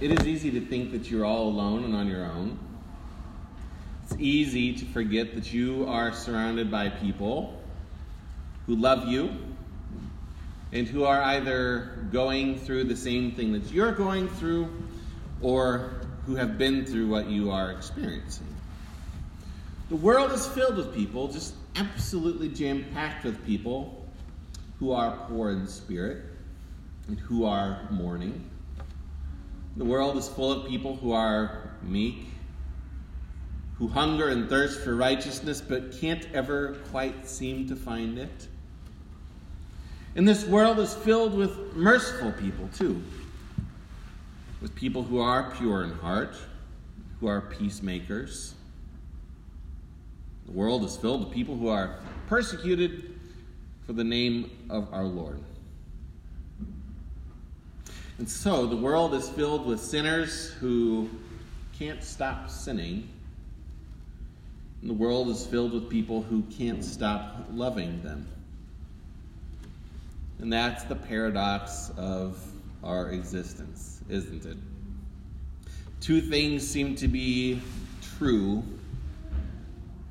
It is easy to think that you're all alone and on your own. It's easy to forget that you are surrounded by people who love you and who are either going through the same thing that you're going through or who have been through what you are experiencing. The world is filled with people, just absolutely jam packed with people who are poor in spirit and who are mourning the world is full of people who are meek, who hunger and thirst for righteousness but can't ever quite seem to find it. And this world is filled with merciful people, too. With people who are pure in heart, who are peacemakers. The world is filled with people who are persecuted for the name of our Lord. And so the world is filled with sinners who can't stop sinning. And the world is filled with people who can't stop loving them. And that's the paradox of our existence, isn't it? Two things seem to be true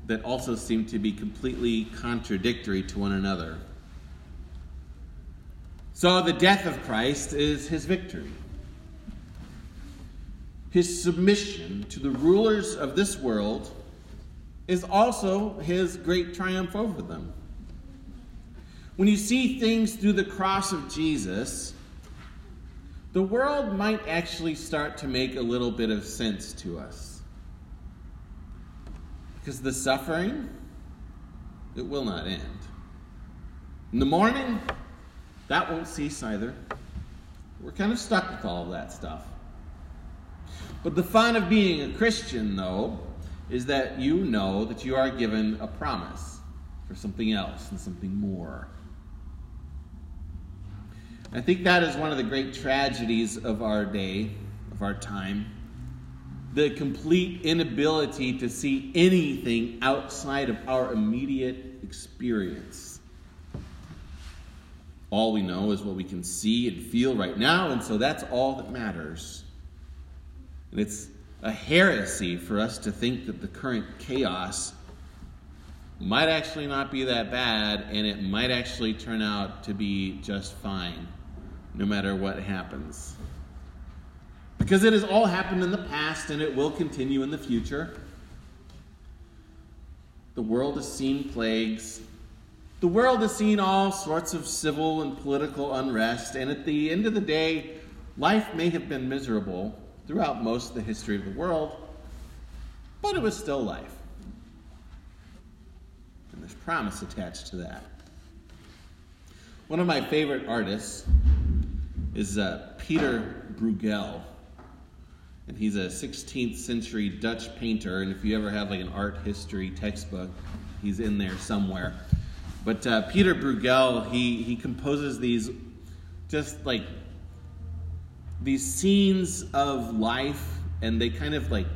that also seem to be completely contradictory to one another. So the death of Christ is his victory. His submission to the rulers of this world is also his great triumph over them. When you see things through the cross of Jesus, the world might actually start to make a little bit of sense to us. Because the suffering, it will not end. In the morning, that won't cease either. We're kind of stuck with all of that stuff. But the fun of being a Christian, though, is that you know that you are given a promise for something else and something more. I think that is one of the great tragedies of our day, of our time. The complete inability to see anything outside of our immediate experience. All we know is what we can see and feel right now, and so that's all that matters. And it's a heresy for us to think that the current chaos might actually not be that bad, and it might actually turn out to be just fine, no matter what happens. Because it has all happened in the past, and it will continue in the future. The world has seen plagues, the world has seen all sorts of civil and political unrest, and at the end of the day, life may have been miserable throughout most of the history of the world, but it was still life. And there's promise attached to that. One of my favorite artists is uh, Peter Bruegel. And he's a 16th century Dutch painter. And if you ever have like an art history textbook, he's in there somewhere. But uh, Peter Bruegel, he, he composes these just like these scenes of life, and they kind of like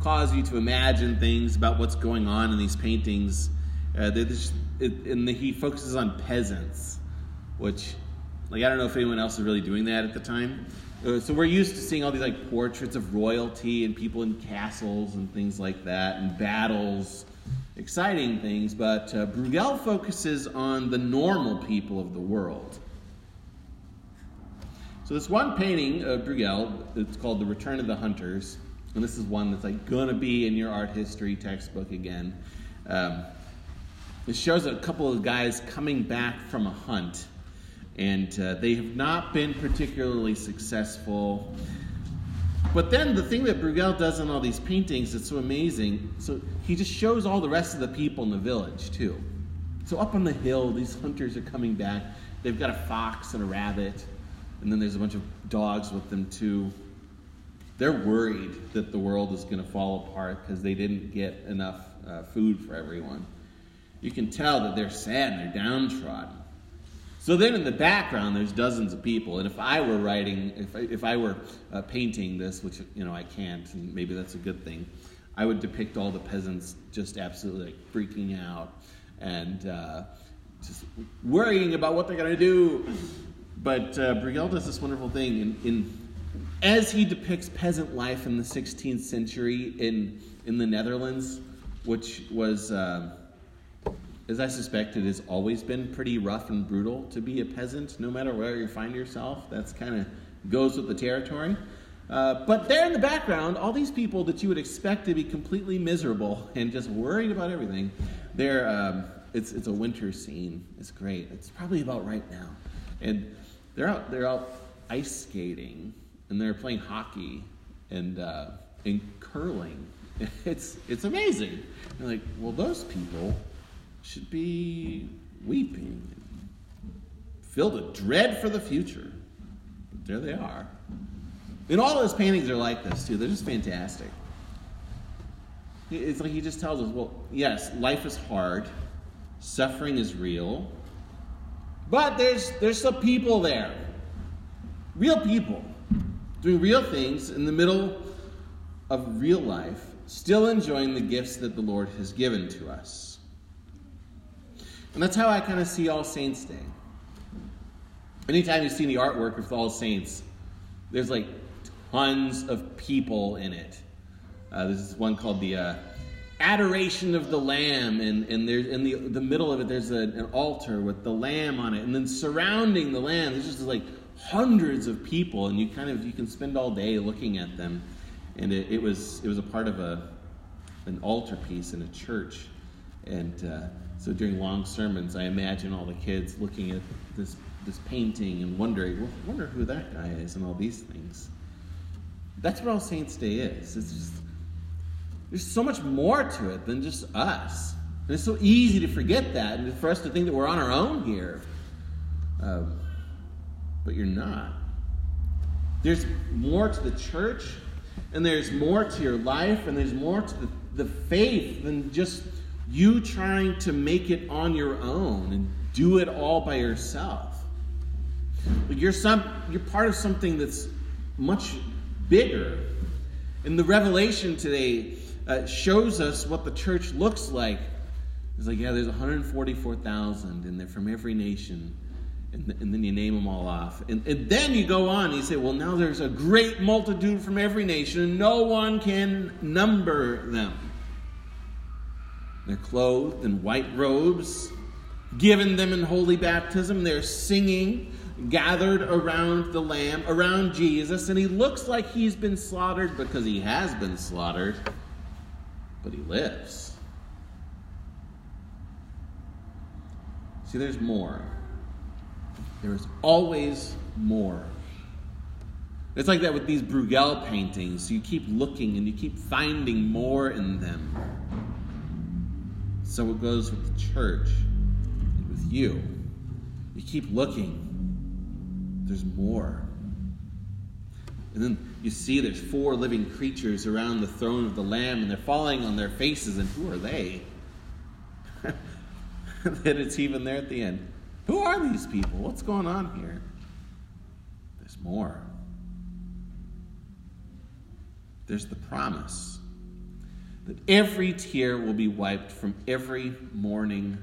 cause you to imagine things about what's going on in these paintings. Uh, just, it, and the, he focuses on peasants, which, like, I don't know if anyone else is really doing that at the time. Uh, so we're used to seeing all these like portraits of royalty and people in castles and things like that, and battles exciting things, but uh, Bruegel focuses on the normal people of the world. So this one painting of Bruegel, it's called The Return of the Hunters, and this is one that's like gonna be in your art history textbook again. Um, it shows a couple of guys coming back from a hunt, and uh, they have not been particularly successful. But then the thing that Bruegel does in all these paintings that's so amazing, so he just shows all the rest of the people in the village too. So up on the hill, these hunters are coming back. They've got a fox and a rabbit, and then there's a bunch of dogs with them too. They're worried that the world is going to fall apart because they didn't get enough uh, food for everyone. You can tell that they're sad and they're downtrodden. So then in the background, there's dozens of people. And if I were writing, if I, if I were uh, painting this, which, you know, I can't, and maybe that's a good thing, I would depict all the peasants just absolutely like freaking out and uh, just worrying about what they're going to do. But uh, does this wonderful thing in, in as he depicts peasant life in the 16th century in, in the Netherlands, which was, uh, as I suspect, it has always been pretty rough and brutal to be a peasant, no matter where you find yourself. That's kind of goes with the territory. Uh, but there in the background, all these people that you would expect to be completely miserable and just worried about everything, they're, um, it's, it's a winter scene. It's great. It's probably about right now. And they're out, they're out ice skating and they're playing hockey and, uh, and curling. It's, it's amazing. You're like, well, those people should be weeping, filled with dread for the future. But there they are. And all his paintings are like this, too. They're just fantastic. It's like he just tells us, well, yes, life is hard, suffering is real, but there's, there's some people there. Real people doing real things in the middle of real life, still enjoying the gifts that the Lord has given to us. And that's how I kind of see All Saints Day. Anytime you see the artwork of All Saints, there's like tons of people in it. Uh, this is one called the uh, Adoration of the Lamb, and, and there's in the, the middle of it, there's a, an altar with the lamb on it, and then surrounding the lamb, there's just like hundreds of people, and you kind of you can spend all day looking at them. And it, it was it was a part of a an altar piece in a church, and uh, so during long sermons, I imagine all the kids looking at this this painting and wondering, well, I wonder who that guy is, and all these things. That's what All Saints Day is. It's just there's so much more to it than just us. And it's so easy to forget that and for us to think that we're on our own here. Um, but you're not. There's more to the church, and there's more to your life, and there's more to the, the faith than just you trying to make it on your own and do it all by yourself. You're some you're part of something that's much bigger. And the revelation today uh, shows us what the church looks like. It's like, yeah, there's 144,000, and they're from every nation. And, th- and, then you name them all off. And, and then you go on and you say, well, now there's a great multitude from every nation, and no one can number them. They're clothed in white robes, given them in holy baptism. They're singing, gathered around the Lamb, around Jesus, and he looks like he's been slaughtered because he has been slaughtered, but he lives. See, there's more. There is always more. It's like that with these Bruegel paintings. You keep looking and you keep finding more in them. So it goes with the church and with you. You keep looking, there's more. And then you see there's four living creatures around the throne of the Lamb, and they're falling on their faces, and who are they? then it's even there at the end. Who are these people? What's going on here? There's more. There's the promise that every tear will be wiped from every mourning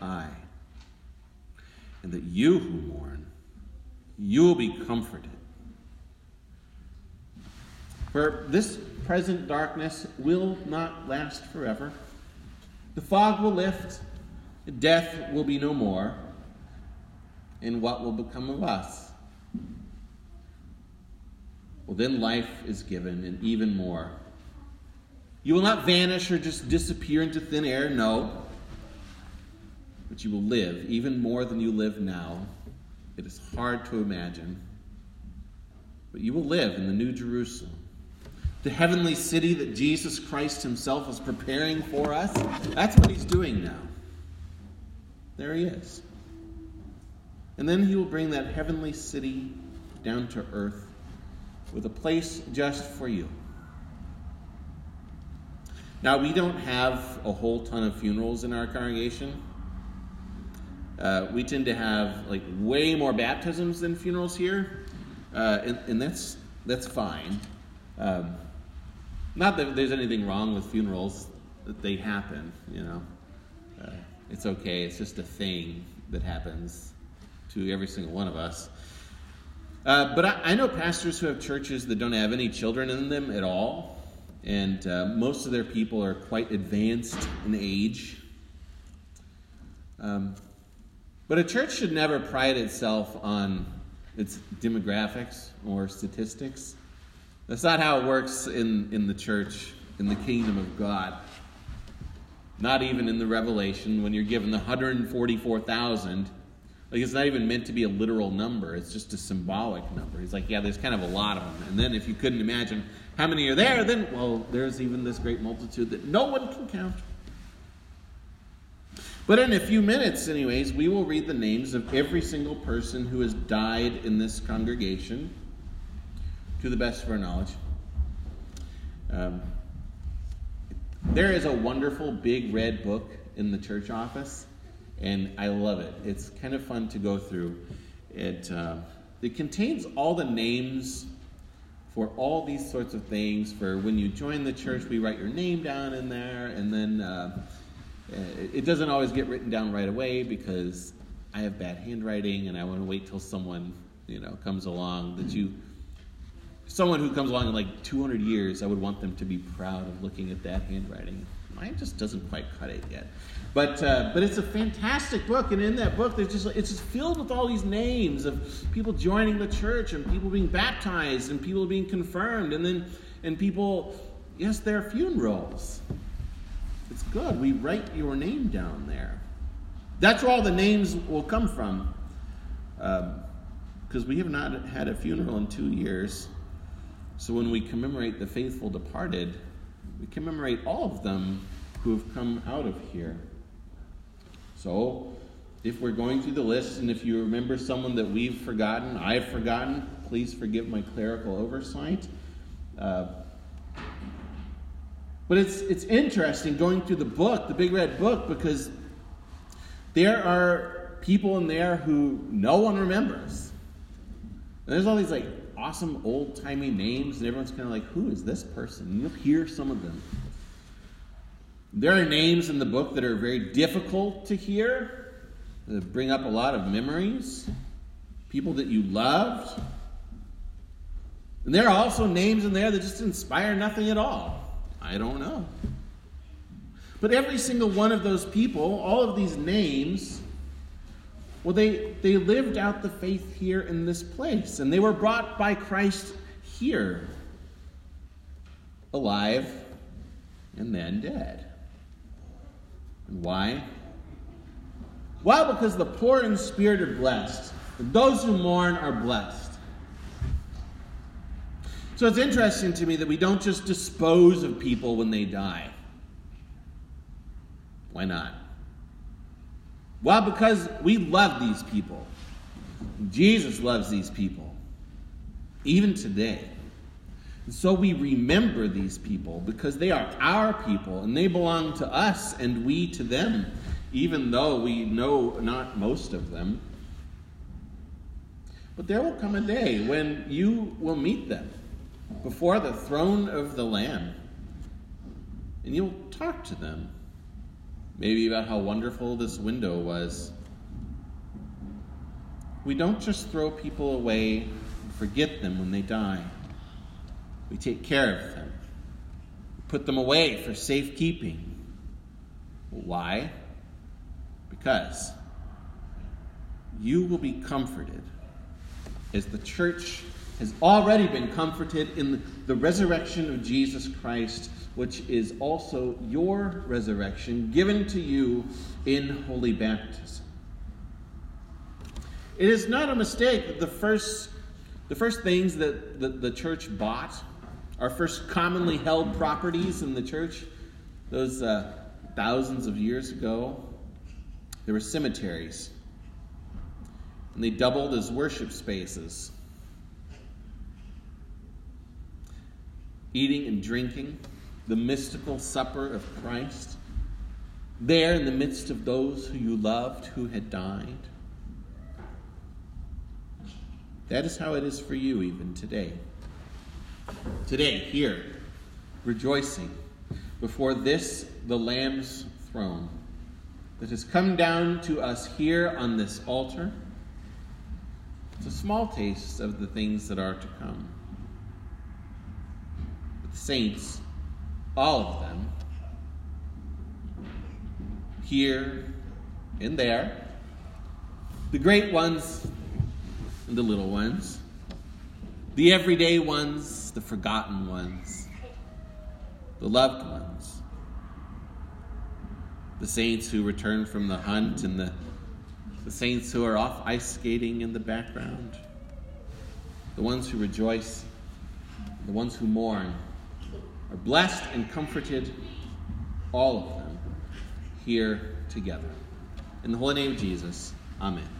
eye, and that you who mourn, you will be comforted. For this present darkness will not last forever. The fog will lift, death will be no more and what will become of us? Well, then life is given, and even more. You will not vanish or just disappear into thin air, no. But you will live even more than you live now. It is hard to imagine. But you will live in the New Jerusalem, the heavenly city that Jesus Christ Himself is preparing for us. That's what He's doing now. There He is. And then he will bring that heavenly city down to earth with a place just for you. Now, we don't have a whole ton of funerals in our congregation. Uh, we tend to have like way more baptisms than funerals here, uh, and, and, that's that's fine. Um, not that there's anything wrong with funerals; that they happen. You know, uh, it's okay. It's just a thing that happens to every single one of us. Uh, but I, I, know pastors who have churches that don't have any children in them at all, and uh, most of their people are quite advanced in age. Um, but a church should never pride itself on its demographics or statistics. That's not how it works in, in the church, in the kingdom of God. Not even in the Revelation, when you're given the 144,000 like it's not even meant to be a literal number, it's just a symbolic number. He's like, yeah, there's kind of a lot of them. And then if you couldn't imagine how many are there, then, well, there's even this great multitude that no one can count. But in a few minutes, anyways, we will read the names of every single person who has died in this congregation to the best of our knowledge. Um, there is a wonderful big red book in the church office and I love it. It's kind of fun to go through. It uh, it contains all the names for all these sorts of things. For when you join the church, we write your name down in there, and then uh, it doesn't always get written down right away because I have bad handwriting, and I want to wait till someone you know comes along that you. Someone who comes along in like 200 years, I would want them to be proud of looking at that handwriting. Mine just doesn't quite cut it yet. But, uh, but it's a fantastic book, and in that book, there's just it's just filled with all these names of people joining the church, and people being baptized, and people being confirmed, and then and people, yes, their funerals. It's good. We write your name down there. That's where all the names will come from, because um, we have not had a funeral in two years. So when we commemorate the faithful departed, we commemorate all of them who have come out of here. So, if we're going through the list, and if you remember someone that we've forgotten, I've forgotten, please forgive my clerical oversight. Uh, but it's, it's interesting going through the book, the Big Red Book, because there are people in there who no one remembers. And there's all these like awesome old timey names, and everyone's kind of like, who is this person? You'll hear some of them. There are names in the book that are very difficult to hear, that bring up a lot of memories, people that you loved. And there are also names in there that just inspire nothing at all. I don't know. But every single one of those people, all of these names, well, they, they lived out the faith here in this place, and they were brought by Christ here, alive and then dead. And Why? Why? Because the poor in spirit are blessed. And those who mourn are blessed. So it's interesting to me that we don't just dispose of people when they die. Why not? Well, because we love these people. Jesus loves these people, even today. And so we remember these people because they are our people and they belong to us and we to them, even though we know not most of them. But there will come a day when you will meet them before the throne of the Lamb. And you'll talk to them. Maybe about how wonderful this window was. We don't just throw people away and forget them when they die. We take care of them, we put them away for safekeeping. Why? Because you will be comforted as the church has already been comforted in the, resurrection of Jesus Christ, which is also your resurrection given to you in holy baptism. It is not a mistake that the first, the first things that the, the church bought our first commonly held properties in the church, those uh, thousands of years ago, there were cemeteries. And they doubled as worship spaces. Eating and drinking, the mystical supper of Christ, there in the midst of those who you loved who had died. That is how it is for you even today today, here, rejoicing before this, the Lamb's throne, that has come down to us here on this altar. It's a small taste of the things that are to come. Saints, all of them, here and there, the great ones and the little ones, the everyday ones, the forgotten ones, the loved ones, the saints who return from the hunt and the, the saints who are off ice skating in the background, the ones who rejoice, the ones who mourn, are blessed and comforted, all of them, here together. In the holy name of Jesus, Amen.